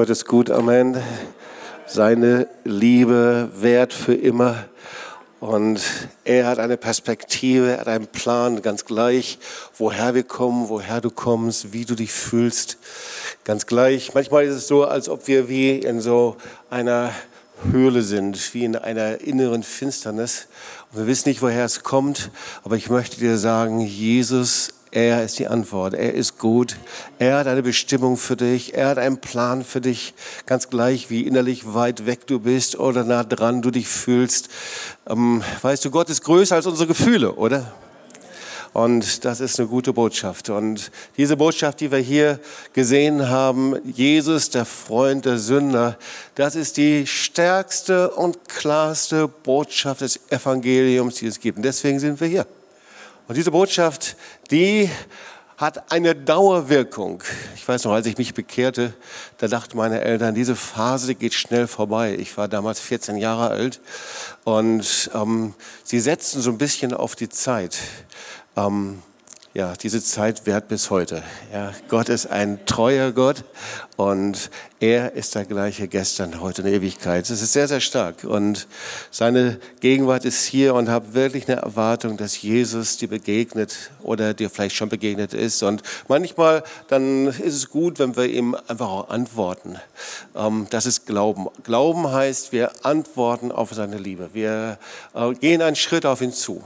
Gott ist gut, Amen. Seine Liebe währt für immer. Und er hat eine Perspektive, er hat einen Plan, ganz gleich, woher wir kommen, woher du kommst, wie du dich fühlst. Ganz gleich. Manchmal ist es so, als ob wir wie in so einer Höhle sind, wie in einer inneren Finsternis. Und wir wissen nicht, woher es kommt, aber ich möchte dir sagen, Jesus er ist die Antwort. Er ist gut. Er hat eine Bestimmung für dich. Er hat einen Plan für dich. Ganz gleich, wie innerlich weit weg du bist oder nah dran du dich fühlst. Ähm, weißt du, Gott ist größer als unsere Gefühle, oder? Und das ist eine gute Botschaft. Und diese Botschaft, die wir hier gesehen haben, Jesus, der Freund der Sünder, das ist die stärkste und klarste Botschaft des Evangeliums, die es gibt. Und deswegen sind wir hier. Und diese Botschaft, die hat eine Dauerwirkung. Ich weiß noch, als ich mich bekehrte, da dachten meine Eltern, diese Phase geht schnell vorbei. Ich war damals 14 Jahre alt und ähm, sie setzten so ein bisschen auf die Zeit. Ähm, ja, diese Zeit währt bis heute. Ja, Gott ist ein treuer Gott und er ist der gleiche gestern, heute in Ewigkeit. Es ist sehr, sehr stark und seine Gegenwart ist hier und habe wirklich eine Erwartung, dass Jesus dir begegnet oder dir vielleicht schon begegnet ist. Und manchmal dann ist es gut, wenn wir ihm einfach auch antworten. Ähm, das ist Glauben. Glauben heißt, wir antworten auf seine Liebe. Wir äh, gehen einen Schritt auf ihn zu.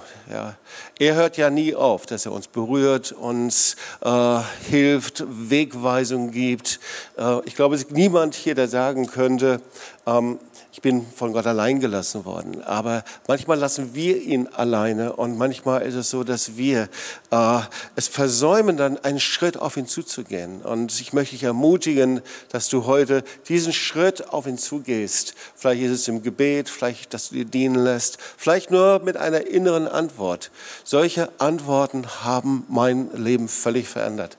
Er hört ja nie auf, dass er uns berührt, uns äh, hilft, Wegweisung gibt. Äh, ich glaube, es ist niemand hier, der sagen könnte, ähm, ich bin von Gott allein gelassen worden. Aber manchmal lassen wir ihn alleine und manchmal ist es so, dass wir äh, es versäumen, dann einen Schritt auf ihn zuzugehen. Und ich möchte dich ermutigen, dass du heute diesen Schritt auf ihn zugehst. Vielleicht ist es im Gebet, vielleicht, dass du dir dienen lässt, vielleicht nur mit einer inneren Antwort. Solche Antworten haben mein Leben völlig verändert.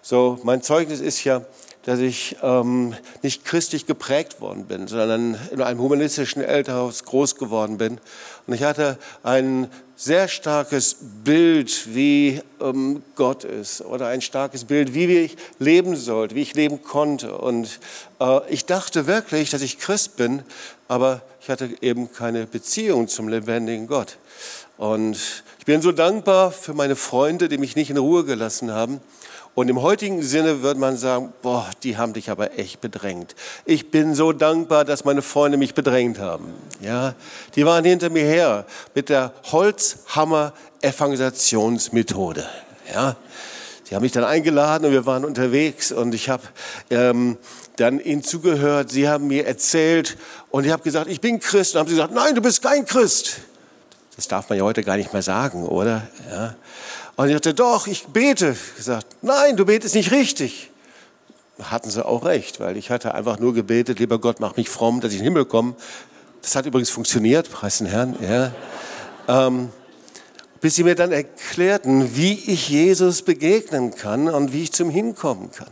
So, mein Zeugnis ist ja, dass ich ähm, nicht christlich geprägt worden bin, sondern in einem humanistischen Elternhaus groß geworden bin. Und ich hatte ein sehr starkes Bild, wie ähm, Gott ist oder ein starkes Bild, wie ich leben sollte, wie ich leben konnte. Und äh, ich dachte wirklich, dass ich Christ bin, aber ich hatte eben keine Beziehung zum lebendigen Gott. Und ich bin so dankbar für meine Freunde, die mich nicht in Ruhe gelassen haben und im heutigen Sinne würde man sagen, boah, die haben dich aber echt bedrängt. Ich bin so dankbar, dass meine Freunde mich bedrängt haben. Ja, die waren hinter mir her mit der Holzhammer-Evangelisationsmethode. Ja, sie haben mich dann eingeladen und wir waren unterwegs und ich habe ähm, dann ihnen zugehört. Sie haben mir erzählt und ich habe gesagt, ich bin Christ. Und haben sie gesagt, nein, du bist kein Christ. Das darf man ja heute gar nicht mehr sagen, oder? Ja. Und ich sagte, doch, ich bete. Gesagt, nein, du betest nicht richtig. Hatten sie auch recht, weil ich hatte einfach nur gebetet, lieber Gott, mach mich fromm, dass ich in den Himmel komme. Das hat übrigens funktioniert, preis den Herrn. Ja. Ähm, bis sie mir dann erklärten, wie ich Jesus begegnen kann und wie ich zum Hinkommen kann.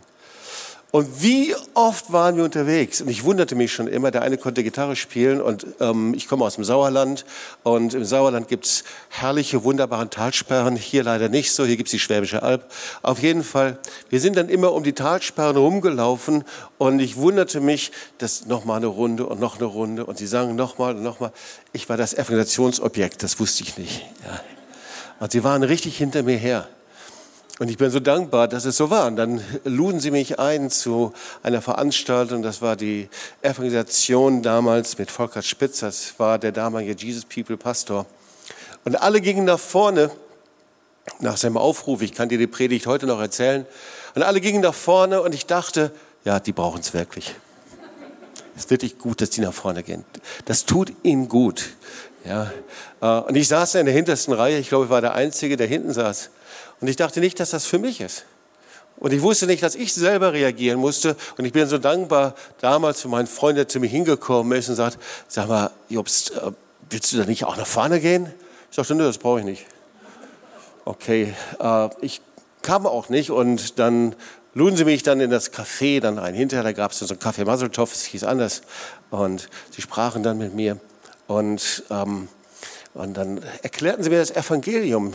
Und wie oft waren wir unterwegs? Und ich wunderte mich schon immer, der eine konnte Gitarre spielen und ähm, ich komme aus dem Sauerland und im Sauerland gibt's herrliche, wunderbare Talsperren. Hier leider nicht so, hier gibt's die Schwäbische Alb. Auf jeden Fall, wir sind dann immer um die Talsperren rumgelaufen und ich wunderte mich, dass noch mal eine Runde und noch eine Runde und sie sagen noch mal und noch mal. Ich war das Evangelisationsobjekt, das wusste ich nicht. Ja. Und sie waren richtig hinter mir her. Und ich bin so dankbar, dass es so war. Und dann luden sie mich ein zu einer Veranstaltung. Das war die Evangelisation damals mit Volker Spitz. Das war der damalige Jesus People Pastor. Und alle gingen nach vorne nach seinem Aufruf. Ich kann dir die Predigt heute noch erzählen. Und alle gingen nach vorne und ich dachte, ja, die brauchen es wirklich. Es ist wirklich gut, dass die nach vorne gehen. Das tut ihnen gut. Ja. Äh, und ich saß in der hintersten Reihe. Ich glaube, ich war der Einzige, der hinten saß. Und ich dachte nicht, dass das für mich ist. Und ich wusste nicht, dass ich selber reagieren musste. Und ich bin so dankbar damals für meinen Freund, der zu mir hingekommen ist und sagt, sag mal, Jobst, äh, willst du da nicht auch nach vorne gehen? Ich sagte, nö, das brauche ich nicht. Okay, äh, ich kam auch nicht und dann luden sie mich dann in das Café dann ein. Hinterher, da gab es so ein Café Maseltoff, es hieß anders. Und sie sprachen dann mit mir und, ähm, und dann erklärten sie mir das Evangelium.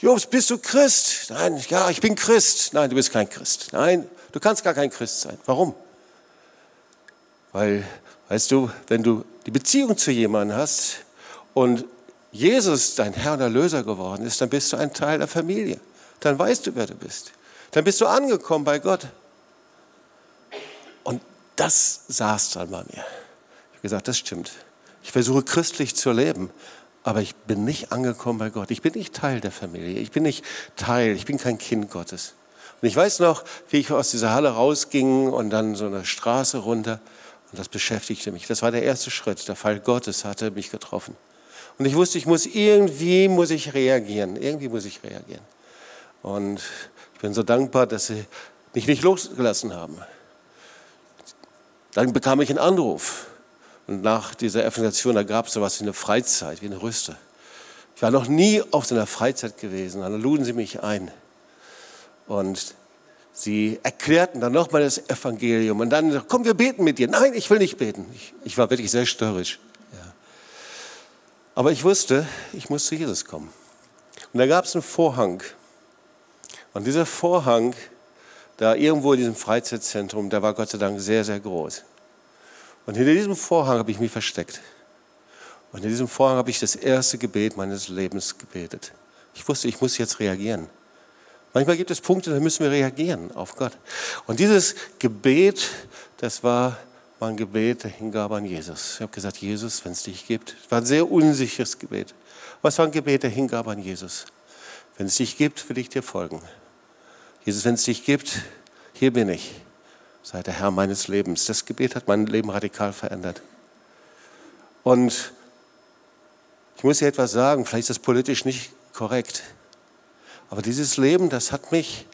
Jobs, bist du Christ? Nein, ja, ich bin Christ. Nein, du bist kein Christ. Nein, du kannst gar kein Christ sein. Warum? Weil, weißt du, wenn du die Beziehung zu jemandem hast und Jesus dein Herr und Erlöser geworden ist, dann bist du ein Teil der Familie. Dann weißt du, wer du bist. Dann bist du angekommen bei Gott. Und das saß dann bei mir. Ich habe gesagt, das stimmt. Ich versuche christlich zu leben, aber ich bin nicht angekommen bei Gott. Ich bin nicht Teil der Familie. Ich bin nicht Teil, ich bin kein Kind Gottes. Und ich weiß noch, wie ich aus dieser Halle rausging und dann so eine Straße runter. Und das beschäftigte mich. Das war der erste Schritt. Der Fall Gottes hatte mich getroffen. Und ich wusste, ich muss irgendwie muss ich reagieren. Irgendwie muss ich reagieren. Und ich bin so dankbar, dass sie mich nicht losgelassen haben. Dann bekam ich einen Anruf. Und nach dieser Evangelisation, da gab es so etwas wie eine Freizeit, wie eine Rüste. Ich war noch nie auf so einer Freizeit gewesen. Dann luden sie mich ein. Und sie erklärten dann nochmal das Evangelium. Und dann, komm, wir beten mit dir. Nein, ich will nicht beten. Ich, ich war wirklich sehr störrisch. Ja. Aber ich wusste, ich muss zu Jesus kommen. Und da gab es einen Vorhang. Und dieser Vorhang, da irgendwo in diesem Freizeitzentrum, der war Gott sei Dank sehr, sehr groß. Und hinter diesem Vorhang habe ich mich versteckt. Und in diesem Vorhang habe ich das erste Gebet meines Lebens gebetet. Ich wusste, ich muss jetzt reagieren. Manchmal gibt es Punkte, da müssen wir reagieren auf Gott. Und dieses Gebet, das war mein Gebet der Hingabe an Jesus. Ich habe gesagt, Jesus, wenn es dich gibt. Es war ein sehr unsicheres Gebet. Was war ein Gebet der Hingabe an Jesus? Wenn es dich gibt, will ich dir folgen. Jesus, wenn es dich gibt, hier bin ich. Sei der Herr meines Lebens. Das Gebet hat mein Leben radikal verändert. Und ich muss dir etwas sagen, vielleicht ist das politisch nicht korrekt. Aber dieses Leben, das hat mich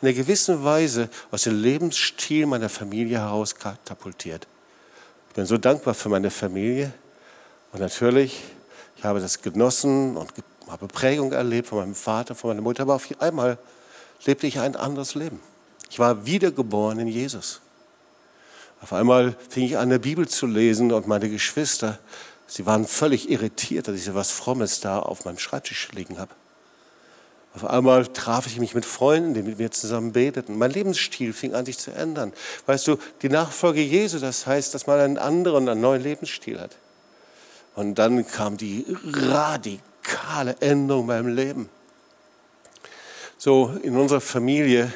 in einer gewissen Weise aus dem Lebensstil meiner Familie heraus katapultiert. Ich bin so dankbar für meine Familie und natürlich, ich habe das genossen und habe Prägung erlebt von meinem Vater, von meiner Mutter, aber auf einmal lebte ich ein anderes Leben. Ich war wiedergeboren in Jesus. Auf einmal fing ich an, der Bibel zu lesen und meine Geschwister, sie waren völlig irritiert, dass ich so was Frommes da auf meinem Schreibtisch liegen habe. Auf einmal traf ich mich mit Freunden, die mit mir zusammen beteten. Mein Lebensstil fing an, sich zu ändern. Weißt du, die Nachfolge Jesu, das heißt, dass man einen anderen, einen neuen Lebensstil hat. Und dann kam die radikale Änderung in meinem Leben. So, in unserer Familie,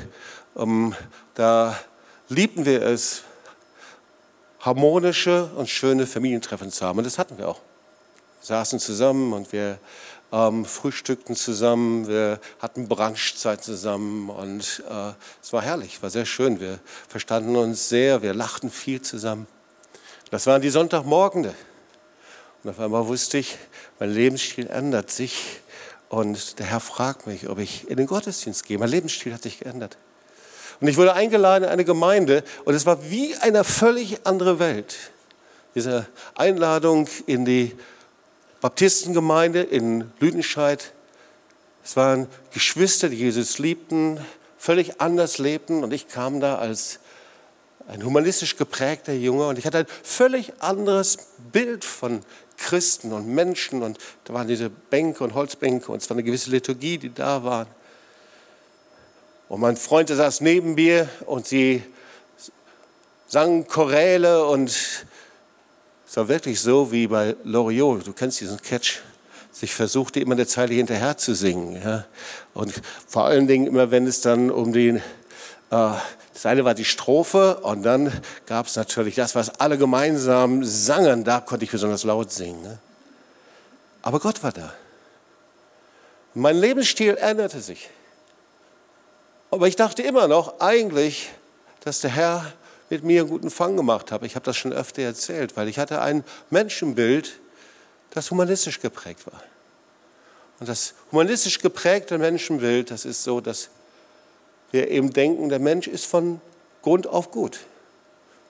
um, da liebten wir es, harmonische und schöne Familientreffen zu haben. Und das hatten wir auch. Wir saßen zusammen und wir ähm, frühstückten zusammen, wir hatten Brunchzeit zusammen und äh, es war herrlich, war sehr schön. Wir verstanden uns sehr, wir lachten viel zusammen. Das waren die Sonntagmorgende. Und auf einmal wusste ich, mein Lebensstil ändert sich und der Herr fragt mich, ob ich in den Gottesdienst gehe. Mein Lebensstil hat sich geändert. Und ich wurde eingeladen in eine Gemeinde und es war wie eine völlig andere Welt. Diese Einladung in die Baptistengemeinde in Lüdenscheid. Es waren Geschwister, die Jesus liebten, völlig anders lebten und ich kam da als ein humanistisch geprägter Junge und ich hatte ein völlig anderes Bild von Christen und Menschen und da waren diese Bänke und Holzbänke und es war eine gewisse Liturgie, die da war. Und mein Freund saß neben mir und sie sangen Choräle und es war wirklich so wie bei Loriot, du kennst diesen Catch. Ich versuchte immer eine Zeile hinterher zu singen. Ja? Und vor allen Dingen immer, wenn es dann um den, äh, das eine war die Strophe und dann gab es natürlich das, was alle gemeinsam sangen. Da konnte ich besonders laut singen. Ne? Aber Gott war da. Mein Lebensstil änderte sich. Aber ich dachte immer noch eigentlich, dass der Herr mit mir einen guten Fang gemacht habe. Ich habe das schon öfter erzählt, weil ich hatte ein Menschenbild, das humanistisch geprägt war. Und das humanistisch geprägte Menschenbild, das ist so, dass wir eben denken, der Mensch ist von Grund auf gut.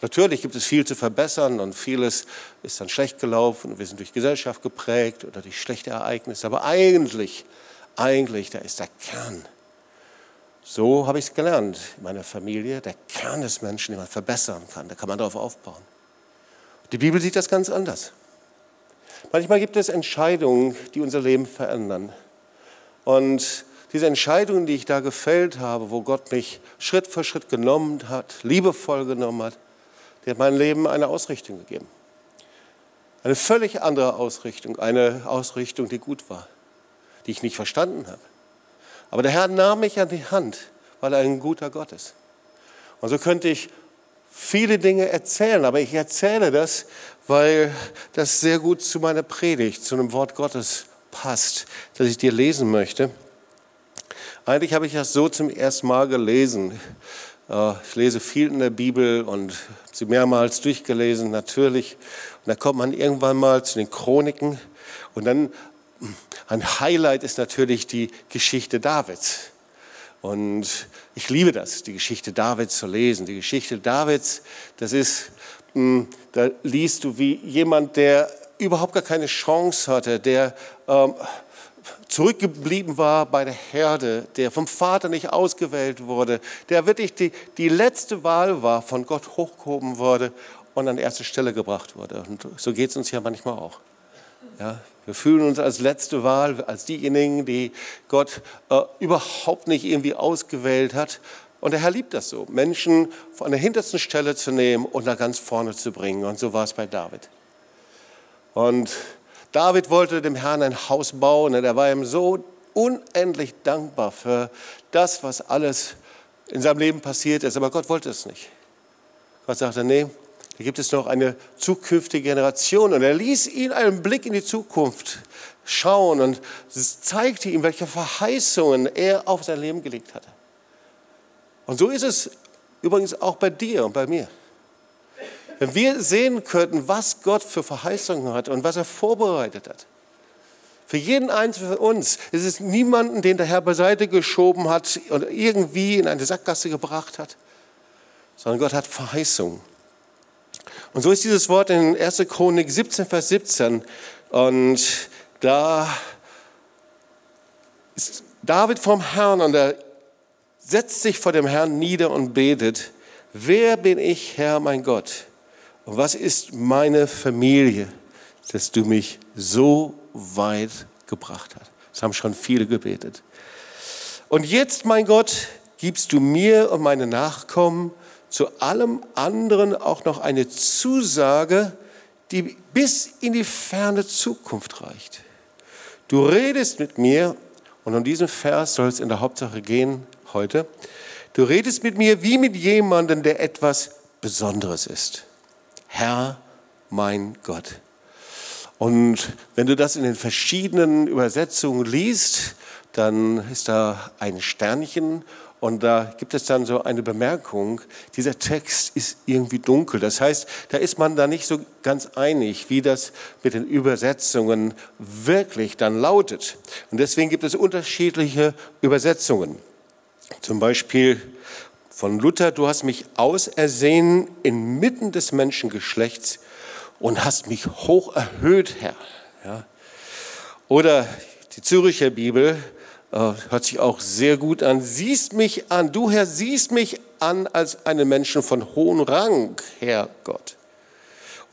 Natürlich gibt es viel zu verbessern und vieles ist dann schlecht gelaufen und wir sind durch Gesellschaft geprägt oder durch schlechte Ereignisse. Aber eigentlich, eigentlich, da ist der Kern so habe ich es gelernt in meiner Familie. Der Kern des Menschen, den man verbessern kann, da kann man darauf aufbauen. Die Bibel sieht das ganz anders. Manchmal gibt es Entscheidungen, die unser Leben verändern. Und diese Entscheidungen, die ich da gefällt habe, wo Gott mich Schritt für Schritt genommen hat, liebevoll genommen hat, der hat meinem Leben eine Ausrichtung gegeben. Eine völlig andere Ausrichtung, eine Ausrichtung, die gut war, die ich nicht verstanden habe. Aber der Herr nahm mich an die Hand, weil er ein guter Gott ist. Und so könnte ich viele Dinge erzählen, aber ich erzähle das, weil das sehr gut zu meiner Predigt, zu einem Wort Gottes passt, das ich dir lesen möchte. Eigentlich habe ich das so zum ersten Mal gelesen. Äh, ich lese viel in der Bibel und habe sie mehrmals durchgelesen, natürlich. Und da kommt man irgendwann mal zu den Chroniken. Und dann, ein Highlight ist natürlich die Geschichte Davids. Und ich liebe das, die Geschichte Davids zu lesen. Die Geschichte Davids, das ist, hm, da liest du wie jemand, der überhaupt gar keine Chance hatte, der ähm, zurückgeblieben war bei der Herde, der vom Vater nicht ausgewählt wurde, der wirklich die, die letzte Wahl war, von Gott hochgehoben wurde und an erste Stelle gebracht wurde. Und so geht es uns ja manchmal auch. Ja, wir fühlen uns als letzte Wahl, als diejenigen, die Gott äh, überhaupt nicht irgendwie ausgewählt hat. Und der Herr liebt das so, Menschen von der hintersten Stelle zu nehmen und nach ganz vorne zu bringen. Und so war es bei David. Und David wollte dem Herrn ein Haus bauen und er war ihm so unendlich dankbar für das, was alles in seinem Leben passiert ist. Aber Gott wollte es nicht. Gott sagte, nee, da gibt es noch eine zukünftige Generation. Und er ließ ihn einen Blick in die Zukunft schauen und zeigte ihm, welche Verheißungen er auf sein Leben gelegt hatte. Und so ist es übrigens auch bei dir und bei mir. Wenn wir sehen könnten, was Gott für Verheißungen hat und was er vorbereitet hat. Für jeden Einzelnen von uns ist es niemanden, den der Herr beiseite geschoben hat oder irgendwie in eine Sackgasse gebracht hat, sondern Gott hat Verheißungen. Und so ist dieses Wort in 1. Chronik 17, Vers 17. Und da ist David vom Herrn und er setzt sich vor dem Herrn nieder und betet, wer bin ich, Herr, mein Gott? Und was ist meine Familie, dass du mich so weit gebracht hast? Das haben schon viele gebetet. Und jetzt, mein Gott, gibst du mir und meine Nachkommen zu allem anderen auch noch eine Zusage, die bis in die ferne Zukunft reicht. Du redest mit mir, und um diesen Vers soll es in der Hauptsache gehen heute, du redest mit mir wie mit jemandem, der etwas Besonderes ist. Herr, mein Gott. Und wenn du das in den verschiedenen Übersetzungen liest, dann ist da ein Sternchen und da gibt es dann so eine Bemerkung, dieser Text ist irgendwie dunkel. Das heißt, da ist man da nicht so ganz einig, wie das mit den Übersetzungen wirklich dann lautet. Und deswegen gibt es unterschiedliche Übersetzungen. Zum Beispiel von Luther, du hast mich ausersehen inmitten des Menschengeschlechts und hast mich hoch erhöht, Herr. Ja. Oder die Züricher Bibel hört sich auch sehr gut an. Siehst mich an, du Herr, siehst mich an als einen Menschen von hohem Rang, Herr Gott.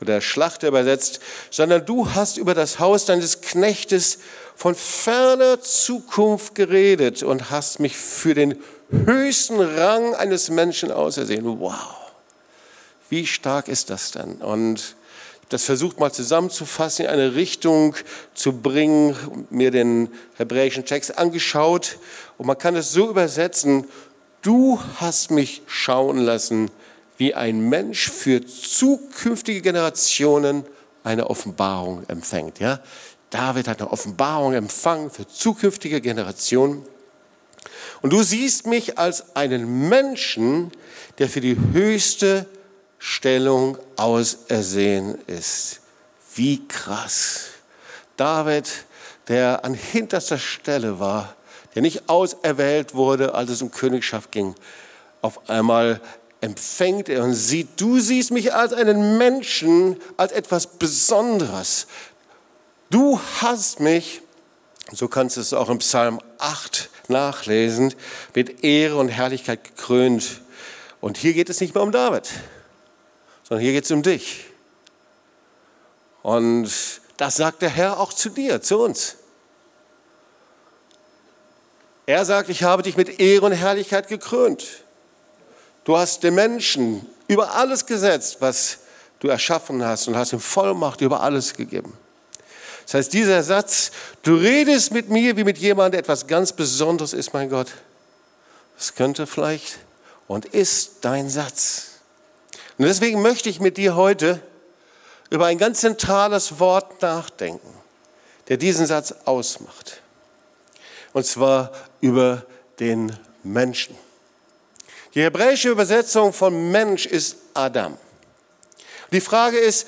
Oder Schlachter übersetzt, sondern du hast über das Haus deines Knechtes von ferner Zukunft geredet und hast mich für den höchsten Rang eines Menschen ausersehen. Wow, wie stark ist das denn? Und das versucht mal zusammenzufassen, in eine Richtung zu bringen, mir den hebräischen Text angeschaut und man kann es so übersetzen, du hast mich schauen lassen, wie ein Mensch für zukünftige Generationen eine Offenbarung empfängt. Ja? David hat eine Offenbarung empfangen für zukünftige Generationen. Und du siehst mich als einen Menschen, der für die höchste Stellung ausersehen ist. Wie krass. David, der an hinterster Stelle war, der nicht auserwählt wurde, als es um Königschaft ging, auf einmal empfängt er und sieht, du siehst mich als einen Menschen, als etwas Besonderes. Du hast mich, so kannst du es auch im Psalm 8 nachlesen, mit Ehre und Herrlichkeit gekrönt. Und hier geht es nicht mehr um David, sondern hier geht es um dich. Und das sagt der Herr auch zu dir, zu uns. Er sagt, ich habe dich mit Ehre und Herrlichkeit gekrönt. Du hast den Menschen über alles gesetzt, was du erschaffen hast und hast ihm Vollmacht über alles gegeben. Das heißt, dieser Satz, du redest mit mir wie mit jemandem, der etwas ganz Besonderes ist, mein Gott, das könnte vielleicht und ist dein Satz. Und deswegen möchte ich mit dir heute über ein ganz zentrales Wort nachdenken, der diesen Satz ausmacht. Und zwar über den Menschen. Die hebräische Übersetzung von Mensch ist Adam. Die Frage ist,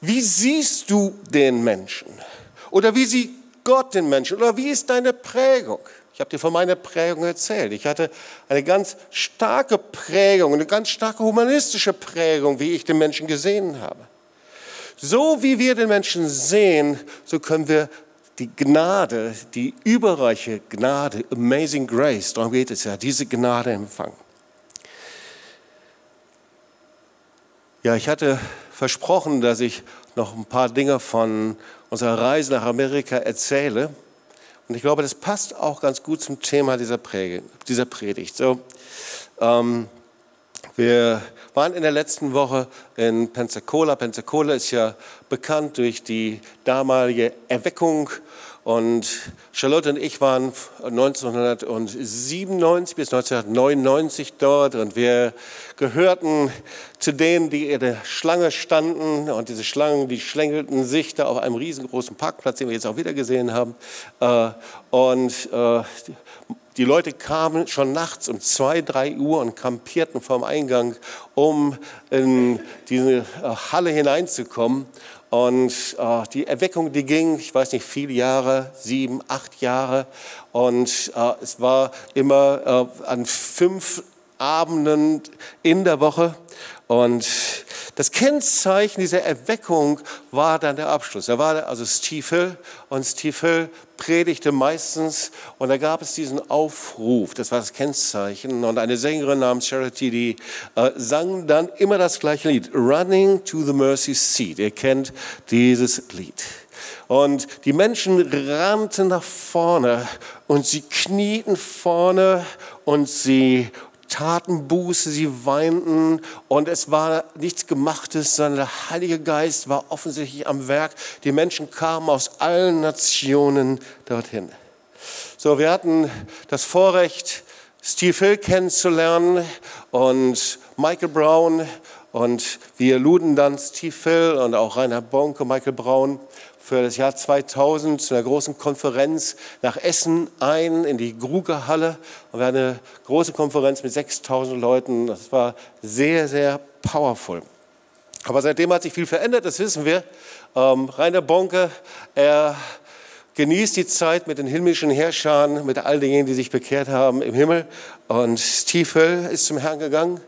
wie siehst du den Menschen? Oder wie sieht Gott den Menschen? Oder wie ist deine Prägung? Ich habe dir von meiner Prägung erzählt. Ich hatte eine ganz starke Prägung, eine ganz starke humanistische Prägung, wie ich den Menschen gesehen habe. So wie wir den Menschen sehen, so können wir die Gnade, die überreiche Gnade, Amazing Grace, darum geht es ja, diese Gnade empfangen. Ja, ich hatte versprochen, dass ich noch ein paar Dinge von unserer Reise nach Amerika erzähle. Und ich glaube, das passt auch ganz gut zum Thema dieser, Predigt. So, ähm, wir waren in der letzten Woche in Pensacola. Pensacola ist ja bekannt durch die damalige Erweckung und Charlotte und ich waren 1997 bis 1999 dort und wir gehörten zu denen, die in der Schlange standen. Und diese Schlangen, die schlängelten sich da auf einem riesengroßen Parkplatz, den wir jetzt auch wieder gesehen haben. Äh, und äh, die Leute kamen schon nachts um zwei, drei Uhr und kampierten vorm Eingang, um in diese äh, Halle hineinzukommen. Und äh, die Erweckung, die ging, ich weiß nicht, viele Jahre, sieben, acht Jahre. Und äh, es war immer äh, an fünf Abenden in der Woche. Und das Kennzeichen dieser Erweckung war dann der Abschluss. Er war also Stiefel und Stiefel predigte meistens und da gab es diesen Aufruf, das war das Kennzeichen und eine Sängerin namens Charity, die äh, sang dann immer das gleiche Lied, Running to the Mercy Seat. Ihr kennt dieses Lied. Und die Menschen rannten nach vorne und sie knieten vorne und sie taten Buße, sie weinten und es war nichts Gemachtes, sondern der Heilige Geist war offensichtlich am Werk. Die Menschen kamen aus allen Nationen dorthin. So, wir hatten das Vorrecht, Steve Hill kennenzulernen und Michael Brown und wir luden dann Steve Hill und auch Rainer Bonke, Michael Brown für das Jahr 2000 zu einer großen Konferenz nach Essen ein in die Grugerhalle. Und wir hatten eine große Konferenz mit 6000 Leuten. Das war sehr, sehr powerful. Aber seitdem hat sich viel verändert, das wissen wir. Ähm, Rainer Bonke, er genießt die Zeit mit den himmlischen Herrschern, mit all denjenigen, die sich bekehrt haben im Himmel. Und Stiefel ist zum Herrn gegangen.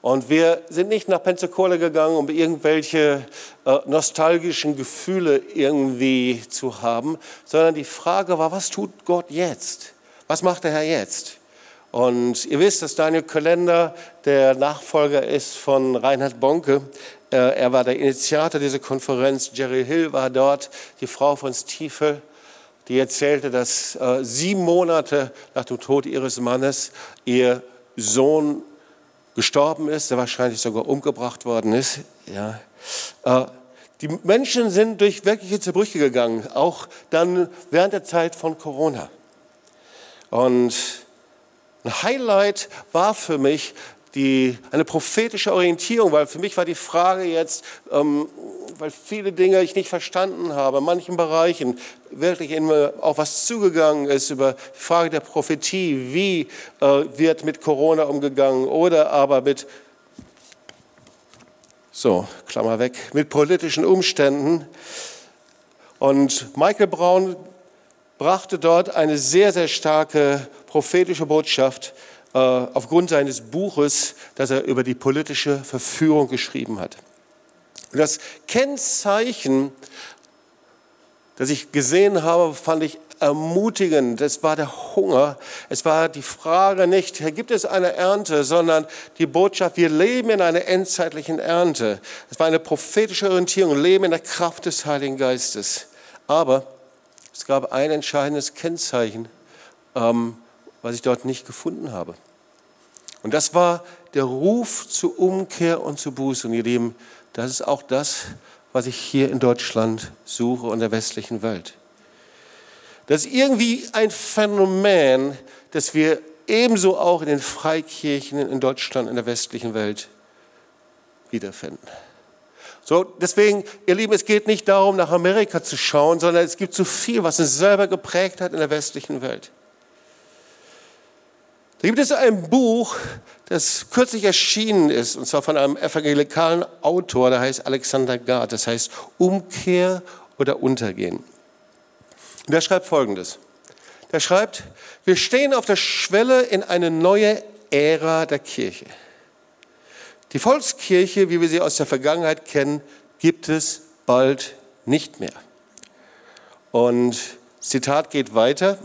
Und wir sind nicht nach Pensacola gegangen, um irgendwelche äh, nostalgischen Gefühle irgendwie zu haben, sondern die Frage war, was tut Gott jetzt? Was macht der Herr jetzt? Und ihr wisst, dass Daniel Kalender der Nachfolger ist von Reinhard Bonke. Äh, er war der Initiator dieser Konferenz. Jerry Hill war dort, die Frau von Stiefel die erzählte, dass äh, sieben Monate nach dem Tod ihres Mannes ihr Sohn gestorben ist, der wahrscheinlich sogar umgebracht worden ist. Ja. Äh, die Menschen sind durch wirkliche Zerbrüche gegangen, auch dann während der Zeit von Corona. Und ein Highlight war für mich die, eine prophetische Orientierung, weil für mich war die Frage jetzt, ähm, weil viele Dinge ich nicht verstanden habe, in manchen Bereichen wirklich in auch was zugegangen ist über die Frage der Prophetie, wie äh, wird mit Corona umgegangen oder aber mit, so, Klammer weg, mit politischen Umständen. Und Michael Braun brachte dort eine sehr, sehr starke prophetische Botschaft, aufgrund seines Buches, das er über die politische Verführung geschrieben hat. Das Kennzeichen, das ich gesehen habe, fand ich ermutigend. Das war der Hunger. Es war die Frage nicht, gibt es eine Ernte, sondern die Botschaft, wir leben in einer endzeitlichen Ernte. Es war eine prophetische Orientierung, leben in der Kraft des Heiligen Geistes. Aber es gab ein entscheidendes Kennzeichen. Ähm, was ich dort nicht gefunden habe. Und das war der Ruf zur Umkehr und zur Buße. Und ihr Lieben, das ist auch das, was ich hier in Deutschland suche und der westlichen Welt. Das ist irgendwie ein Phänomen, das wir ebenso auch in den Freikirchen in Deutschland, in der westlichen Welt wiederfinden. So, deswegen, ihr Lieben, es geht nicht darum, nach Amerika zu schauen, sondern es gibt so viel, was uns selber geprägt hat in der westlichen Welt. Da gibt es ein Buch, das kürzlich erschienen ist, und zwar von einem evangelikalen Autor, der heißt Alexander Gard, das heißt Umkehr oder Untergehen. Und der schreibt Folgendes. Der schreibt, wir stehen auf der Schwelle in eine neue Ära der Kirche. Die Volkskirche, wie wir sie aus der Vergangenheit kennen, gibt es bald nicht mehr. Und Zitat geht weiter.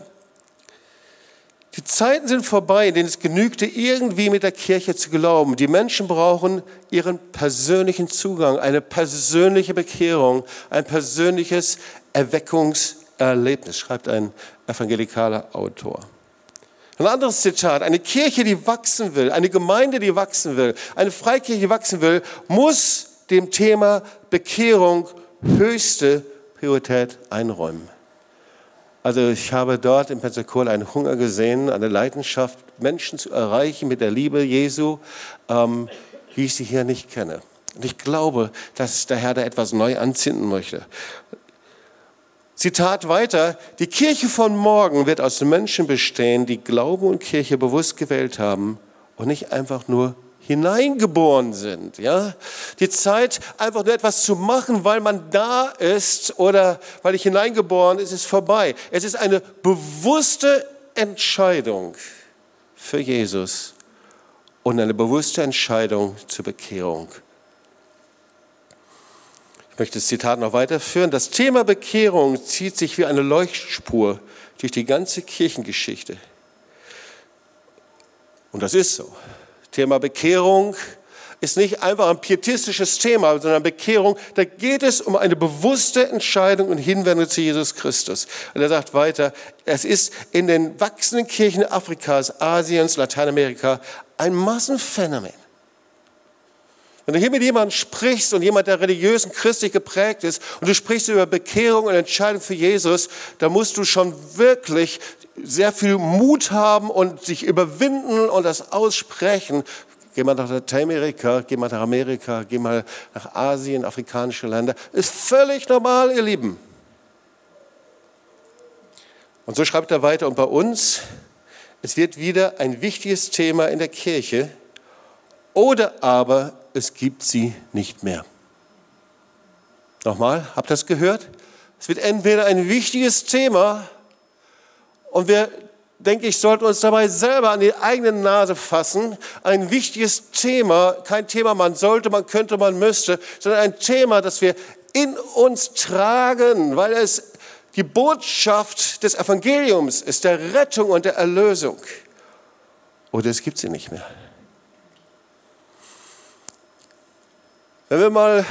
Die Zeiten sind vorbei, in denen es genügte, irgendwie mit der Kirche zu glauben. Die Menschen brauchen ihren persönlichen Zugang, eine persönliche Bekehrung, ein persönliches Erweckungserlebnis, schreibt ein evangelikaler Autor. Ein anderes Zitat, eine Kirche, die wachsen will, eine Gemeinde, die wachsen will, eine Freikirche, die wachsen will, muss dem Thema Bekehrung höchste Priorität einräumen. Also ich habe dort in Pensacola einen Hunger gesehen, eine Leidenschaft, Menschen zu erreichen mit der Liebe Jesu, ähm, wie ich sie hier nicht kenne. Und ich glaube, dass der Herr da etwas neu anzünden möchte. Zitat weiter, die Kirche von morgen wird aus Menschen bestehen, die Glaube und Kirche bewusst gewählt haben und nicht einfach nur hineingeboren sind. Ja? Die Zeit, einfach nur etwas zu machen, weil man da ist oder weil ich hineingeboren ist, ist vorbei. Es ist eine bewusste Entscheidung für Jesus und eine bewusste Entscheidung zur Bekehrung. Ich möchte das Zitat noch weiterführen. Das Thema Bekehrung zieht sich wie eine Leuchtspur durch die ganze Kirchengeschichte. Und das ist so. Thema Bekehrung ist nicht einfach ein pietistisches Thema, sondern Bekehrung, da geht es um eine bewusste Entscheidung und Hinwendung zu Jesus Christus. Und er sagt weiter, es ist in den wachsenden Kirchen Afrikas, Asiens, Lateinamerika ein Massenphänomen. Wenn du hier mit jemandem sprichst und jemand, der religiös und christlich geprägt ist, und du sprichst über Bekehrung und Entscheidung für Jesus, da musst du schon wirklich sehr viel Mut haben und sich überwinden und das aussprechen. Geh mal nach Lateinamerika, geh mal nach Amerika, geh mal nach Asien, afrikanische Länder. Ist völlig normal, ihr Lieben. Und so schreibt er weiter, und bei uns, es wird wieder ein wichtiges Thema in der Kirche, oder aber es gibt sie nicht mehr. Nochmal, habt ihr das gehört? Es wird entweder ein wichtiges Thema und wir, denke ich, sollten uns dabei selber an die eigene Nase fassen. Ein wichtiges Thema, kein Thema, man sollte, man könnte, man müsste, sondern ein Thema, das wir in uns tragen, weil es die Botschaft des Evangeliums ist, der Rettung und der Erlösung. Oder es gibt sie nicht mehr. Wenn wir mal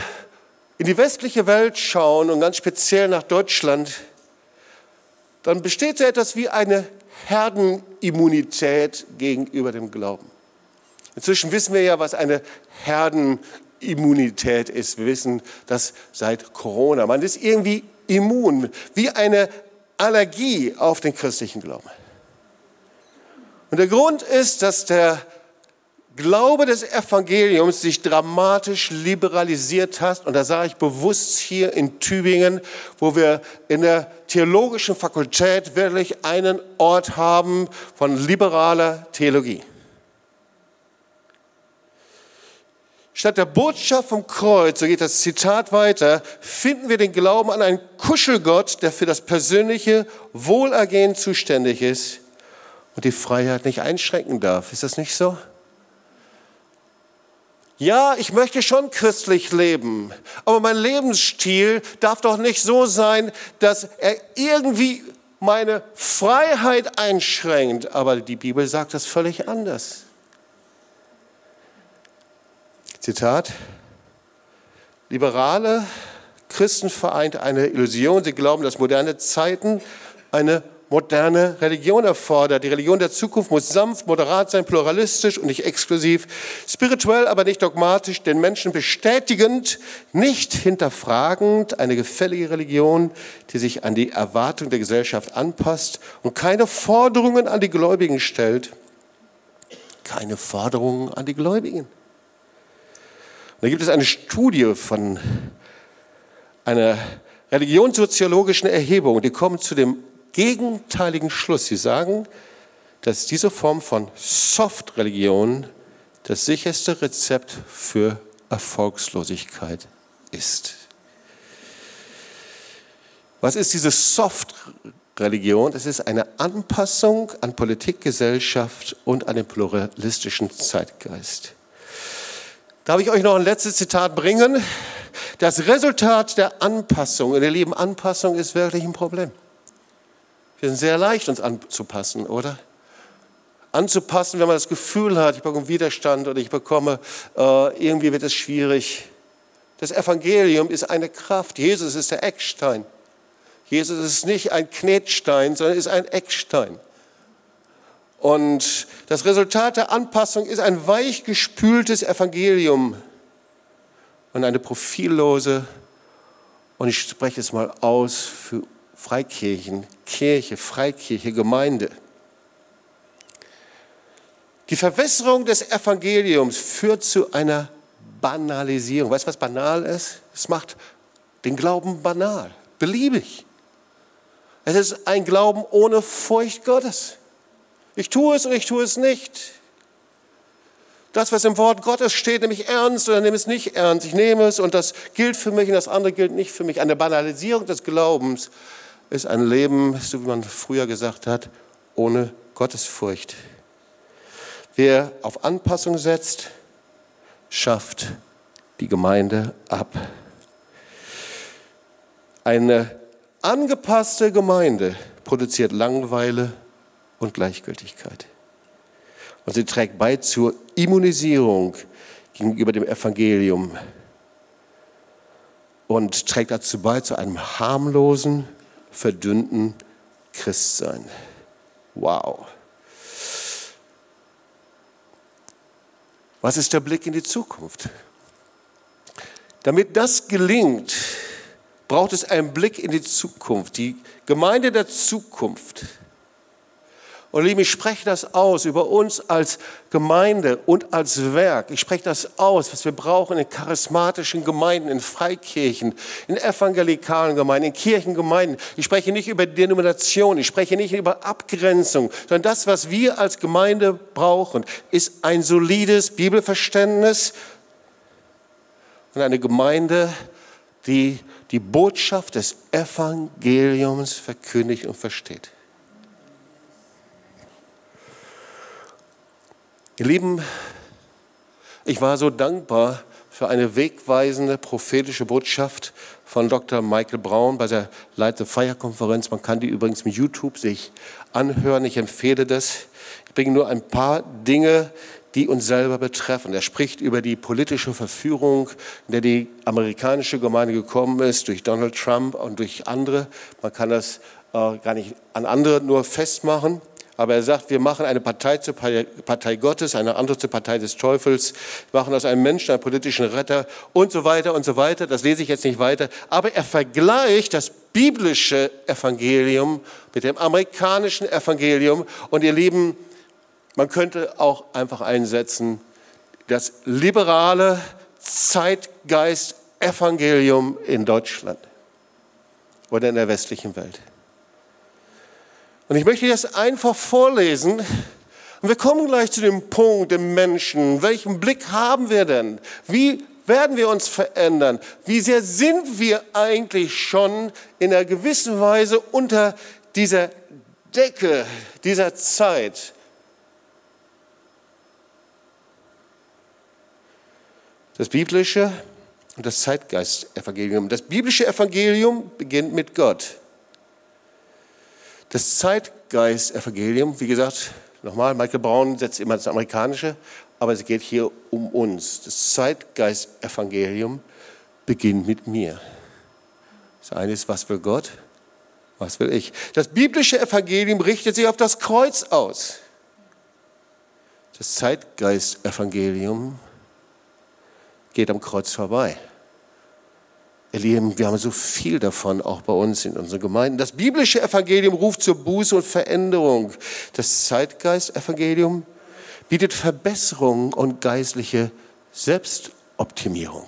in die westliche Welt schauen und ganz speziell nach Deutschland, dann besteht so etwas wie eine Herdenimmunität gegenüber dem Glauben. Inzwischen wissen wir ja, was eine Herdenimmunität ist. Wir wissen das seit Corona. Man ist irgendwie immun, wie eine Allergie auf den christlichen Glauben. Und der Grund ist, dass der Glaube des Evangeliums sich dramatisch liberalisiert hat. Und da sage ich bewusst hier in Tübingen, wo wir in der theologischen Fakultät wirklich einen Ort haben von liberaler Theologie. Statt der Botschaft vom Kreuz, so geht das Zitat weiter, finden wir den Glauben an einen Kuschelgott, der für das persönliche Wohlergehen zuständig ist und die Freiheit nicht einschränken darf. Ist das nicht so? Ja, ich möchte schon christlich leben, aber mein Lebensstil darf doch nicht so sein, dass er irgendwie meine Freiheit einschränkt. Aber die Bibel sagt das völlig anders. Zitat, liberale Christen vereint eine Illusion. Sie glauben, dass moderne Zeiten eine moderne Religion erfordert. Die Religion der Zukunft muss sanft, moderat sein, pluralistisch und nicht exklusiv, spirituell, aber nicht dogmatisch, den Menschen bestätigend, nicht hinterfragend, eine gefällige Religion, die sich an die Erwartung der Gesellschaft anpasst und keine Forderungen an die Gläubigen stellt. Keine Forderungen an die Gläubigen. da gibt es eine Studie von einer religionssoziologischen Erhebung, die kommen zu dem gegenteiligen Schluss. Sie sagen, dass diese Form von Soft-Religion das sicherste Rezept für Erfolgslosigkeit ist. Was ist diese Soft-Religion? Es ist eine Anpassung an Politik, Gesellschaft und an den pluralistischen Zeitgeist. Darf ich euch noch ein letztes Zitat bringen? Das Resultat der Anpassung, und ihr Lieben, Anpassung ist wirklich ein Problem. Wir sind sehr leicht, uns anzupassen, oder? Anzupassen, wenn man das Gefühl hat, ich bekomme Widerstand oder ich bekomme, äh, irgendwie wird es schwierig. Das Evangelium ist eine Kraft. Jesus ist der Eckstein. Jesus ist nicht ein Knetstein, sondern ist ein Eckstein. Und das Resultat der Anpassung ist ein weichgespültes Evangelium und eine profillose, und ich spreche es mal aus für Freikirchen, Kirche, Freikirche, Gemeinde. Die Verwässerung des Evangeliums führt zu einer Banalisierung. Weißt du, was banal ist? Es macht den Glauben banal, beliebig. Es ist ein Glauben ohne Furcht Gottes. Ich tue es und ich tue es nicht. Das, was im Wort Gottes steht, nehme ich ernst oder nehme es nicht ernst. Ich nehme es und das gilt für mich und das andere gilt nicht für mich. Eine Banalisierung des Glaubens ist ein Leben, so wie man früher gesagt hat, ohne Gottesfurcht. Wer auf Anpassung setzt, schafft die Gemeinde ab. Eine angepasste Gemeinde produziert Langeweile und Gleichgültigkeit. Und sie trägt bei zur Immunisierung gegenüber dem Evangelium und trägt dazu bei zu einem harmlosen, verdünnten Christsein. Wow. Was ist der Blick in die Zukunft? Damit das gelingt, braucht es einen Blick in die Zukunft, die Gemeinde der Zukunft und liebe, ich spreche das aus über uns als Gemeinde und als Werk. Ich spreche das aus, was wir brauchen in charismatischen Gemeinden, in Freikirchen, in evangelikalen Gemeinden, in Kirchengemeinden. Ich spreche nicht über Denomination, ich spreche nicht über Abgrenzung, sondern das, was wir als Gemeinde brauchen, ist ein solides Bibelverständnis und eine Gemeinde, die die Botschaft des Evangeliums verkündigt und versteht. Ihr Lieben, ich war so dankbar für eine wegweisende prophetische Botschaft von Dr. Michael Braun bei der Light the Fire Konferenz. Man kann die übrigens mit YouTube sich anhören. Ich empfehle das. Ich bringe nur ein paar Dinge, die uns selber betreffen. Er spricht über die politische Verführung, in der die amerikanische Gemeinde gekommen ist, durch Donald Trump und durch andere. Man kann das äh, gar nicht an andere nur festmachen. Aber er sagt, wir machen eine Partei zur Partei Gottes, eine andere zur Partei des Teufels, machen aus einem Menschen einen politischen Retter und so weiter und so weiter. Das lese ich jetzt nicht weiter. Aber er vergleicht das biblische Evangelium mit dem amerikanischen Evangelium. Und ihr Lieben, man könnte auch einfach einsetzen, das liberale Zeitgeist-Evangelium in Deutschland oder in der westlichen Welt. Und ich möchte das einfach vorlesen. Und wir kommen gleich zu dem Punkt, dem Menschen. Welchen Blick haben wir denn? Wie werden wir uns verändern? Wie sehr sind wir eigentlich schon in einer gewissen Weise unter dieser Decke dieser Zeit? Das biblische und das Zeitgeist-Evangelium. Das biblische Evangelium beginnt mit Gott. Das Zeitgeist-Evangelium, wie gesagt, nochmal, Michael Braun setzt immer das Amerikanische, aber es geht hier um uns. Das Zeitgeist-Evangelium beginnt mit mir. Das eine ist, was will Gott? Was will ich? Das biblische Evangelium richtet sich auf das Kreuz aus. Das Zeitgeist-Evangelium geht am Kreuz vorbei. Ihr Lieben, wir haben so viel davon, auch bei uns in unseren Gemeinden. Das biblische Evangelium ruft zur Buße und Veränderung. Das Zeitgeist-Evangelium bietet Verbesserung und geistliche Selbstoptimierung.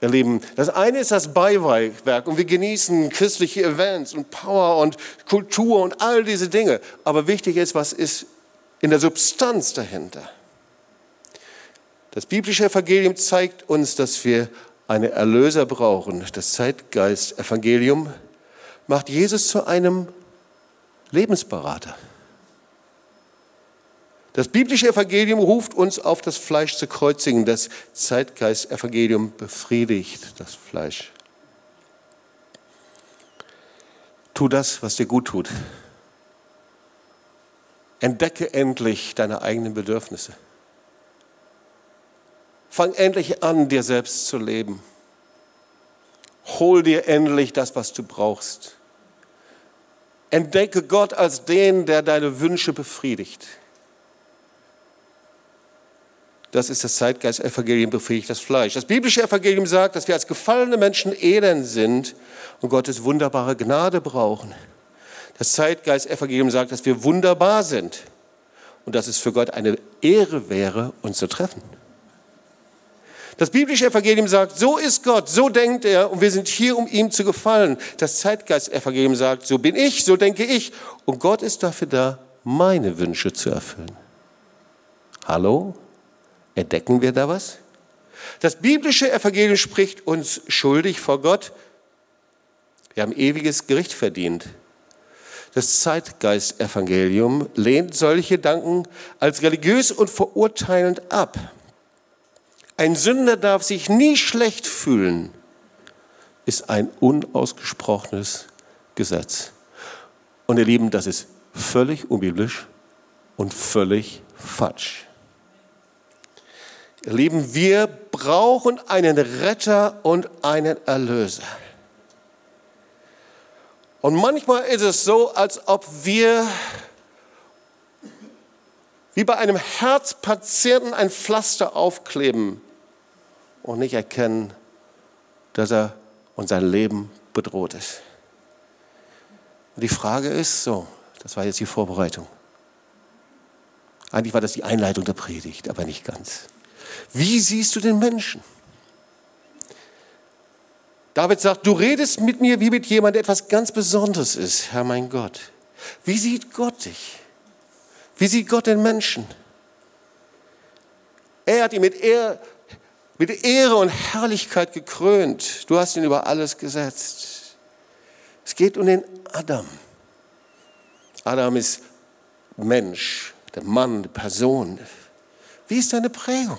Ihr Lieben, das eine ist das Beiwerk und wir genießen christliche Events und Power und Kultur und all diese Dinge. Aber wichtig ist, was ist in der Substanz dahinter? Das biblische Evangelium zeigt uns, dass wir einen Erlöser brauchen. Das Zeitgeist-Evangelium macht Jesus zu einem Lebensberater. Das biblische Evangelium ruft uns auf, das Fleisch zu kreuzigen. Das Zeitgeist-Evangelium befriedigt das Fleisch. Tu das, was dir gut tut. Entdecke endlich deine eigenen Bedürfnisse. Fang endlich an, dir selbst zu leben. Hol dir endlich das, was du brauchst. Entdecke Gott als den, der deine Wünsche befriedigt. Das ist das Zeitgeist-Evangelium, befriedigt das Fleisch. Das biblische Evangelium sagt, dass wir als gefallene Menschen elend sind und Gottes wunderbare Gnade brauchen. Das Zeitgeist-Evangelium sagt, dass wir wunderbar sind und dass es für Gott eine Ehre wäre, uns zu treffen. Das biblische Evangelium sagt, so ist Gott, so denkt er und wir sind hier, um ihm zu gefallen. Das Zeitgeist-Evangelium sagt, so bin ich, so denke ich und Gott ist dafür da, meine Wünsche zu erfüllen. Hallo? Entdecken wir da was? Das biblische Evangelium spricht uns schuldig vor Gott. Wir haben ewiges Gericht verdient. Das Zeitgeist-Evangelium lehnt solche Gedanken als religiös und verurteilend ab. Ein Sünder darf sich nie schlecht fühlen, ist ein unausgesprochenes Gesetz. Und ihr Lieben, das ist völlig unbiblisch und völlig falsch. Ihr Lieben, wir brauchen einen Retter und einen Erlöser. Und manchmal ist es so, als ob wir wie bei einem Herzpatienten ein Pflaster aufkleben und nicht erkennen, dass er und sein Leben bedroht ist. Und die Frage ist so, das war jetzt die Vorbereitung. Eigentlich war das die Einleitung der Predigt, aber nicht ganz. Wie siehst du den Menschen? David sagt, du redest mit mir wie mit jemandem, der etwas ganz Besonderes ist, Herr mein Gott. Wie sieht Gott dich? Wie sieht Gott den Menschen? Er hat ihn mit Ehr, mit Ehre und Herrlichkeit gekrönt. Du hast ihn über alles gesetzt. Es geht um den Adam. Adam ist Mensch, der Mann, die Person. Wie ist deine Prägung?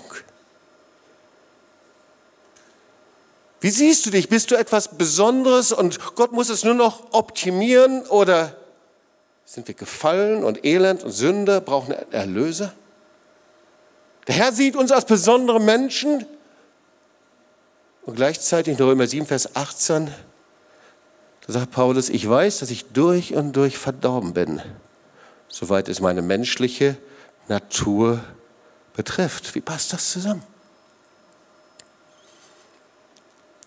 Wie siehst du dich? Bist du etwas Besonderes und Gott muss es nur noch optimieren oder sind wir gefallen und elend und Sünder, brauchen Erlöser? Der Herr sieht uns als besondere Menschen, und gleichzeitig in Römer 7, Vers 18, da sagt Paulus, ich weiß, dass ich durch und durch verdorben bin, soweit es meine menschliche Natur betrifft. Wie passt das zusammen?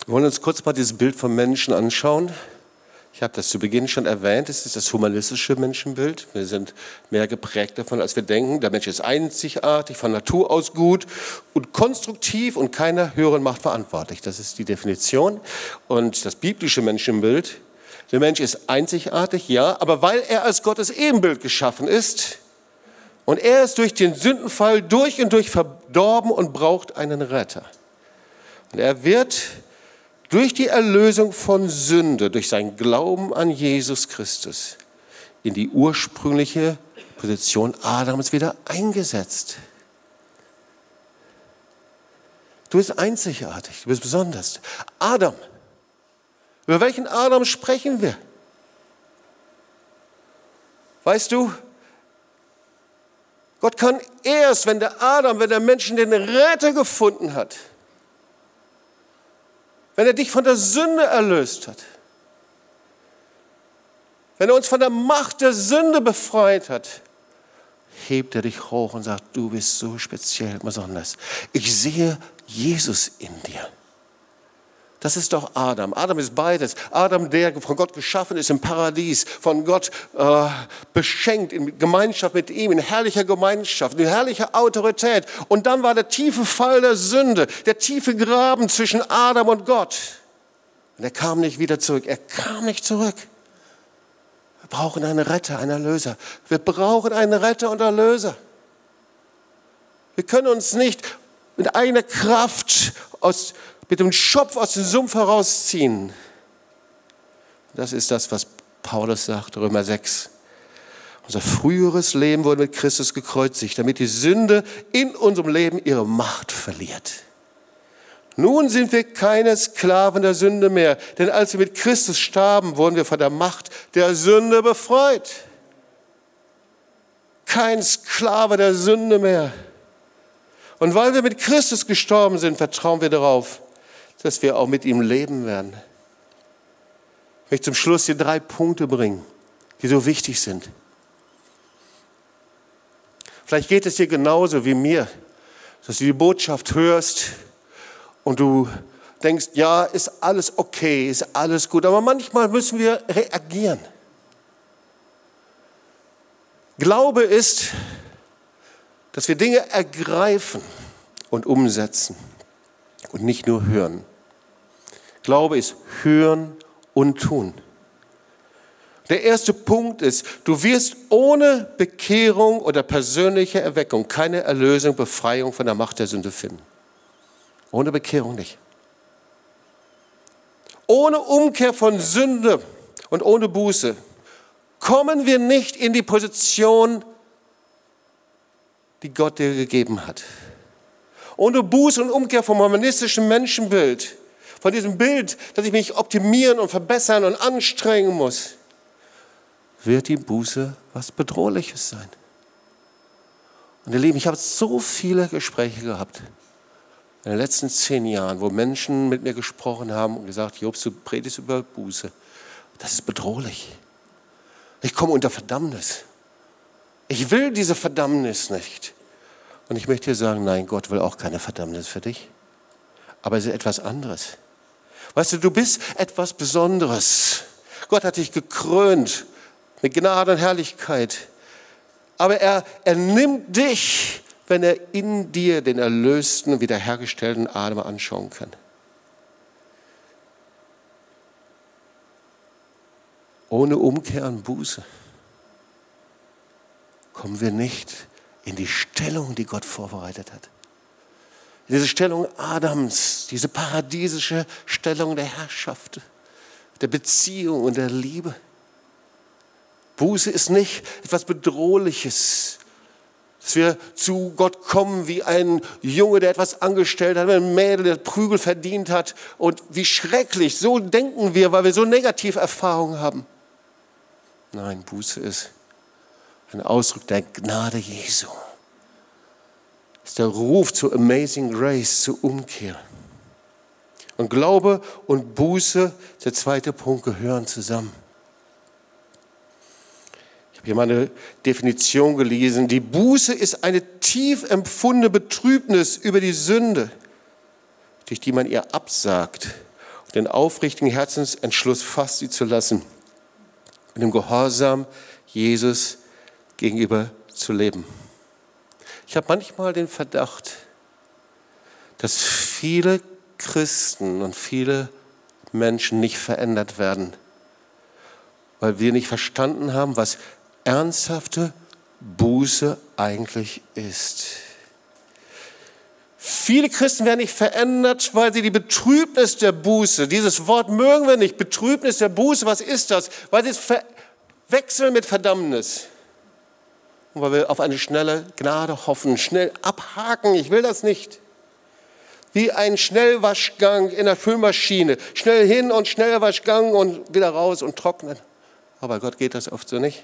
Wir wollen uns kurz mal dieses Bild vom Menschen anschauen. Ich habe das zu Beginn schon erwähnt, es ist das humanistische Menschenbild. Wir sind mehr geprägt davon, als wir denken. Der Mensch ist einzigartig, von Natur aus gut und konstruktiv und keiner höheren Macht verantwortlich. Das ist die Definition. Und das biblische Menschenbild, der Mensch ist einzigartig, ja, aber weil er als Gottes Ebenbild geschaffen ist und er ist durch den Sündenfall durch und durch verdorben und braucht einen Retter. Und er wird durch die Erlösung von Sünde, durch sein Glauben an Jesus Christus in die ursprüngliche Position Adams wieder eingesetzt. Du bist einzigartig, du bist besonders. Adam, über welchen Adam sprechen wir? Weißt du, Gott kann erst, wenn der Adam, wenn der Menschen den Retter gefunden hat, wenn er dich von der Sünde erlöst hat, wenn er uns von der Macht der Sünde befreit hat, hebt er dich hoch und sagt, du bist so speziell und besonders. Ich sehe Jesus in dir. Das ist doch Adam. Adam ist beides. Adam, der von Gott geschaffen ist im Paradies, von Gott äh, beschenkt, in Gemeinschaft mit ihm, in herrlicher Gemeinschaft, in herrlicher Autorität. Und dann war der tiefe Fall der Sünde, der tiefe Graben zwischen Adam und Gott. Und er kam nicht wieder zurück. Er kam nicht zurück. Wir brauchen einen Retter, einen Erlöser. Wir brauchen einen Retter und Erlöser. Wir können uns nicht mit eigener Kraft aus mit dem Schopf aus dem Sumpf herausziehen. Das ist das, was Paulus sagt, Römer 6. Unser früheres Leben wurde mit Christus gekreuzigt, damit die Sünde in unserem Leben ihre Macht verliert. Nun sind wir keine Sklaven der Sünde mehr, denn als wir mit Christus starben, wurden wir von der Macht der Sünde befreit. Kein Sklave der Sünde mehr. Und weil wir mit Christus gestorben sind, vertrauen wir darauf, dass wir auch mit ihm leben werden. Ich möchte zum Schluss hier drei Punkte bringen, die so wichtig sind. Vielleicht geht es dir genauso wie mir, dass du die Botschaft hörst und du denkst, ja, ist alles okay, ist alles gut, aber manchmal müssen wir reagieren. Glaube ist, dass wir Dinge ergreifen und umsetzen und nicht nur hören. Glaube ist hören und tun. Der erste Punkt ist, du wirst ohne Bekehrung oder persönliche Erweckung keine Erlösung, Befreiung von der Macht der Sünde finden. Ohne Bekehrung nicht. Ohne Umkehr von Sünde und ohne Buße kommen wir nicht in die Position, die Gott dir gegeben hat. Ohne Buße und Umkehr vom humanistischen Menschenbild von diesem Bild, dass ich mich optimieren und verbessern und anstrengen muss, wird die Buße was Bedrohliches sein. Und ihr Lieben, ich habe so viele Gespräche gehabt in den letzten zehn Jahren, wo Menschen mit mir gesprochen haben und gesagt, Jobs, du predigst über Buße. Das ist bedrohlich. Ich komme unter Verdammnis. Ich will diese Verdammnis nicht. Und ich möchte dir sagen, nein, Gott will auch keine Verdammnis für dich. Aber es ist etwas anderes. Weißt du, du bist etwas Besonderes. Gott hat dich gekrönt mit Gnade und Herrlichkeit. Aber er, er nimmt dich, wenn er in dir den erlösten, wiederhergestellten Adam anschauen kann. Ohne Umkehr und Buße kommen wir nicht in die Stellung, die Gott vorbereitet hat. Diese Stellung Adams, diese paradiesische Stellung der Herrschaft, der Beziehung und der Liebe. Buße ist nicht etwas Bedrohliches, dass wir zu Gott kommen wie ein Junge, der etwas angestellt hat, ein Mädel, der Prügel verdient hat. Und wie schrecklich, so denken wir, weil wir so negative Erfahrungen haben. Nein, Buße ist ein Ausdruck der Gnade Jesu ist der Ruf zu Amazing Grace, zur Umkehr. Und Glaube und Buße, der zweite Punkt, gehören zusammen. Ich habe hier mal eine Definition gelesen. Die Buße ist eine tief empfundene Betrübnis über die Sünde, durch die man ihr absagt und den aufrichtigen Herzensentschluss fasst, sie zu lassen und im Gehorsam Jesus gegenüber zu leben. Ich habe manchmal den Verdacht, dass viele Christen und viele Menschen nicht verändert werden, weil wir nicht verstanden haben, was ernsthafte Buße eigentlich ist. Viele Christen werden nicht verändert, weil sie die Betrübnis der Buße, dieses Wort mögen wir nicht, Betrübnis der Buße, was ist das? Weil sie es verwechseln mit Verdammnis. Und weil wir auf eine schnelle Gnade hoffen, schnell abhaken, ich will das nicht. Wie ein Schnellwaschgang in der Füllmaschine. Schnell hin und Schnellwaschgang und wieder raus und trocknen. Aber Gott geht das oft so nicht.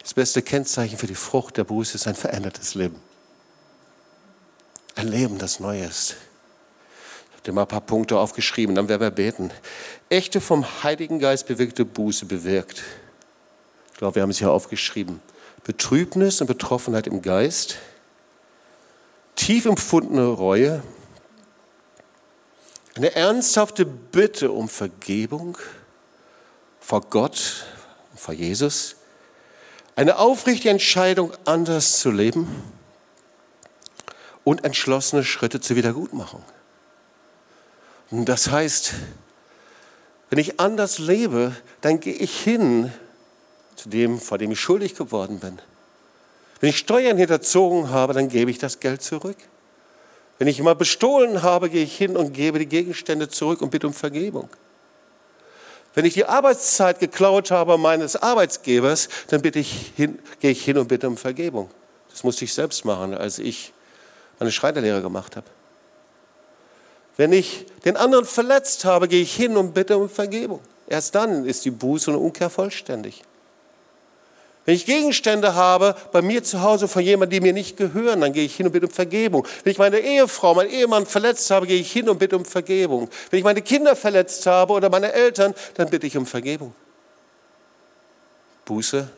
Das beste Kennzeichen für die Frucht der Buße ist ein verändertes Leben. Ein Leben, das neu ist. habe mal ein paar Punkte aufgeschrieben, dann werden wir beten. Echte vom Heiligen Geist bewirkte Buße bewirkt. Glaube, wir haben es hier aufgeschrieben. Betrübnis und Betroffenheit im Geist, tief empfundene Reue, eine ernsthafte Bitte um Vergebung vor Gott, vor Jesus, eine aufrichtige Entscheidung, anders zu leben und entschlossene Schritte zur Wiedergutmachung. Und das heißt, wenn ich anders lebe, dann gehe ich hin zu dem, vor dem ich schuldig geworden bin. Wenn ich Steuern hinterzogen habe, dann gebe ich das Geld zurück. Wenn ich mal bestohlen habe, gehe ich hin und gebe die Gegenstände zurück und bitte um Vergebung. Wenn ich die Arbeitszeit geklaut habe meines Arbeitsgebers, dann bitte ich hin, gehe ich hin und bitte um Vergebung. Das musste ich selbst machen, als ich meine Schreinerlehre gemacht habe. Wenn ich den anderen verletzt habe, gehe ich hin und bitte um Vergebung. Erst dann ist die Buße und Umkehr vollständig. Wenn ich Gegenstände habe bei mir zu Hause von jemandem, die mir nicht gehören, dann gehe ich hin und bitte um Vergebung. Wenn ich meine Ehefrau, meinen Ehemann verletzt habe, gehe ich hin und bitte um Vergebung. Wenn ich meine Kinder verletzt habe oder meine Eltern, dann bitte ich um Vergebung. Buße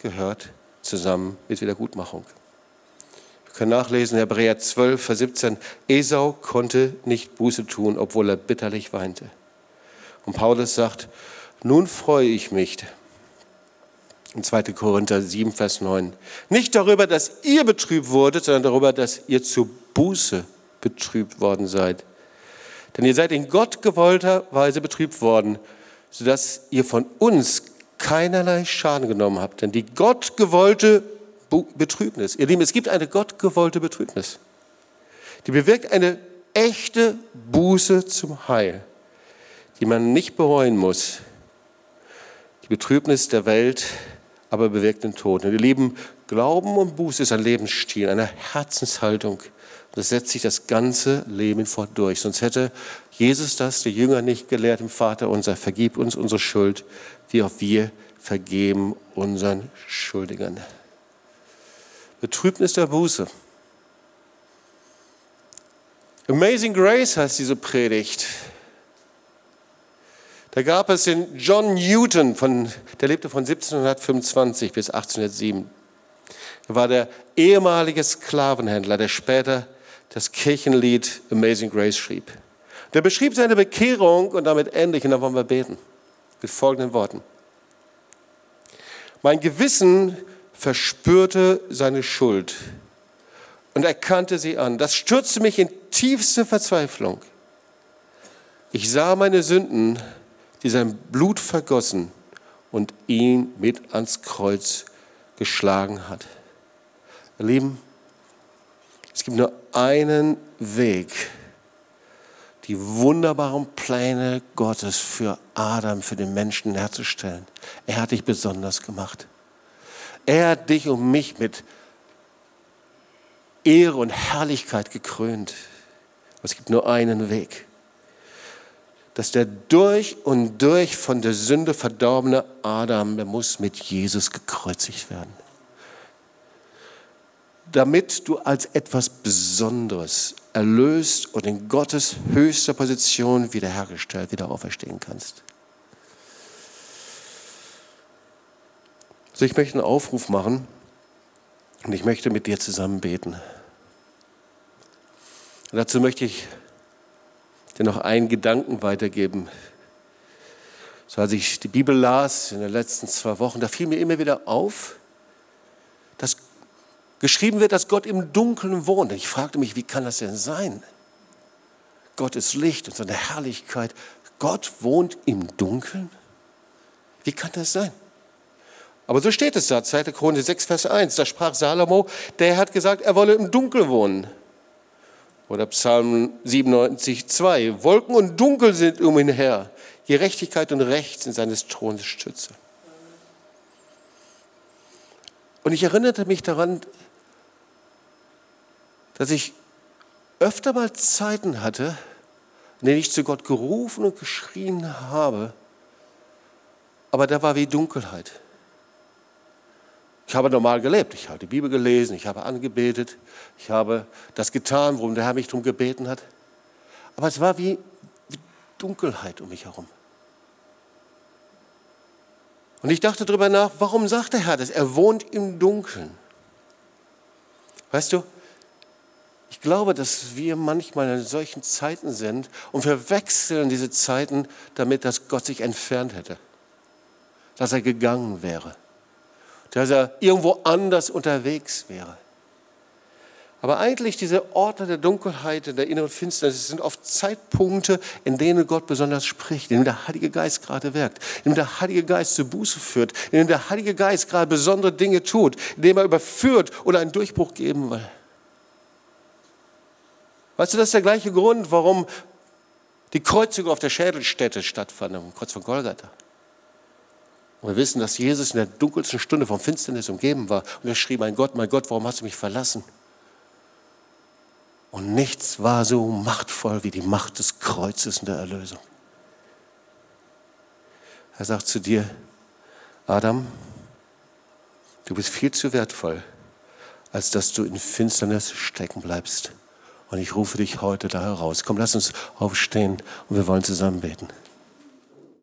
gehört zusammen mit Wiedergutmachung können nachlesen, Hebräer 12, Vers 17. Esau konnte nicht Buße tun, obwohl er bitterlich weinte. Und Paulus sagt, nun freue ich mich, in 2. Korinther 7, Vers 9, nicht darüber, dass ihr betrübt wurdet, sondern darüber, dass ihr zu Buße betrübt worden seid. Denn ihr seid in Gott gewollter Weise betrübt worden, sodass ihr von uns keinerlei Schaden genommen habt. Denn die Gott gewollte Betrübnis. Ihr Lieben, es gibt eine gottgewollte Betrübnis. Die bewirkt eine echte Buße zum Heil, die man nicht bereuen muss. Die Betrübnis der Welt aber bewirkt den Tod. Und ihr Lieben, Glauben und Buße ist ein Lebensstil, eine Herzenshaltung. Das setzt sich das ganze Leben fort durch. Sonst hätte Jesus das, die Jünger, nicht gelehrt im Vater unser, vergib uns unsere Schuld, wie auch wir vergeben unseren Schuldigern. Betrübnis der Buße. Amazing Grace heißt diese Predigt. Da gab es den John Newton, von, der lebte von 1725 bis 1807. Er war der ehemalige Sklavenhändler, der später das Kirchenlied Amazing Grace schrieb. Der beschrieb seine Bekehrung und damit endlich, und da wollen wir beten, mit folgenden Worten. Mein Gewissen verspürte seine Schuld und erkannte sie an. Das stürzte mich in tiefste Verzweiflung. Ich sah meine Sünden, die sein Blut vergossen und ihn mit ans Kreuz geschlagen hat. Ihr Lieben, es gibt nur einen Weg, die wunderbaren Pläne Gottes für Adam, für den Menschen herzustellen. Er hat dich besonders gemacht. Er hat dich und mich mit Ehre und Herrlichkeit gekrönt. Es gibt nur einen Weg, dass der durch und durch von der Sünde verdorbene Adam, der muss mit Jesus gekreuzigt werden. Damit du als etwas Besonderes erlöst und in Gottes höchster Position wiederhergestellt, wieder auferstehen kannst. So, ich möchte einen Aufruf machen und ich möchte mit dir zusammen beten. Und dazu möchte ich dir noch einen Gedanken weitergeben. So als ich die Bibel las in den letzten zwei Wochen, da fiel mir immer wieder auf, dass geschrieben wird, dass Gott im Dunkeln wohnt. Ich fragte mich, wie kann das denn sein? Gott ist Licht und seine Herrlichkeit. Gott wohnt im Dunkeln? Wie kann das sein? Aber so steht es da, 2. Chronik 6, Vers 1. Da sprach Salomo, der hat gesagt, er wolle im Dunkeln wohnen. Oder Psalm 97, 2. Wolken und Dunkel sind um ihn her. Gerechtigkeit und Recht sind seines Thrones Stütze. Und ich erinnerte mich daran, dass ich öfter mal Zeiten hatte, in denen ich zu Gott gerufen und geschrien habe, aber da war wie Dunkelheit. Ich habe normal gelebt. Ich habe die Bibel gelesen, ich habe angebetet, ich habe das getan, worum der Herr mich darum gebeten hat. aber es war wie, wie Dunkelheit um mich herum. Und ich dachte darüber nach, warum sagt der Herr das? Er wohnt im Dunkeln. Weißt du, ich glaube, dass wir manchmal in solchen Zeiten sind und wir wechseln diese Zeiten damit, dass Gott sich entfernt hätte, dass er gegangen wäre, dass er irgendwo anders unterwegs wäre. Aber eigentlich diese Orte der Dunkelheit, der inneren Finsternis sind oft Zeitpunkte, in denen Gott besonders spricht, in denen der Heilige Geist gerade wirkt, in denen der Heilige Geist zur Buße führt, in denen der Heilige Geist gerade besondere Dinge tut, in denen er überführt oder einen Durchbruch geben will. Weißt du, das ist der gleiche Grund, warum die Kreuzigung auf der Schädelstätte stattfand, am Kreuz von Golgatha. Und wir wissen, dass Jesus in der dunkelsten Stunde vom Finsternis umgeben war und er schrie, mein Gott, mein Gott, warum hast du mich verlassen? Und nichts war so machtvoll wie die Macht des Kreuzes in der Erlösung. Er sagt zu dir, Adam, du bist viel zu wertvoll, als dass du in Finsternis stecken bleibst. Und ich rufe dich heute da heraus. Komm, lass uns aufstehen und wir wollen zusammen beten.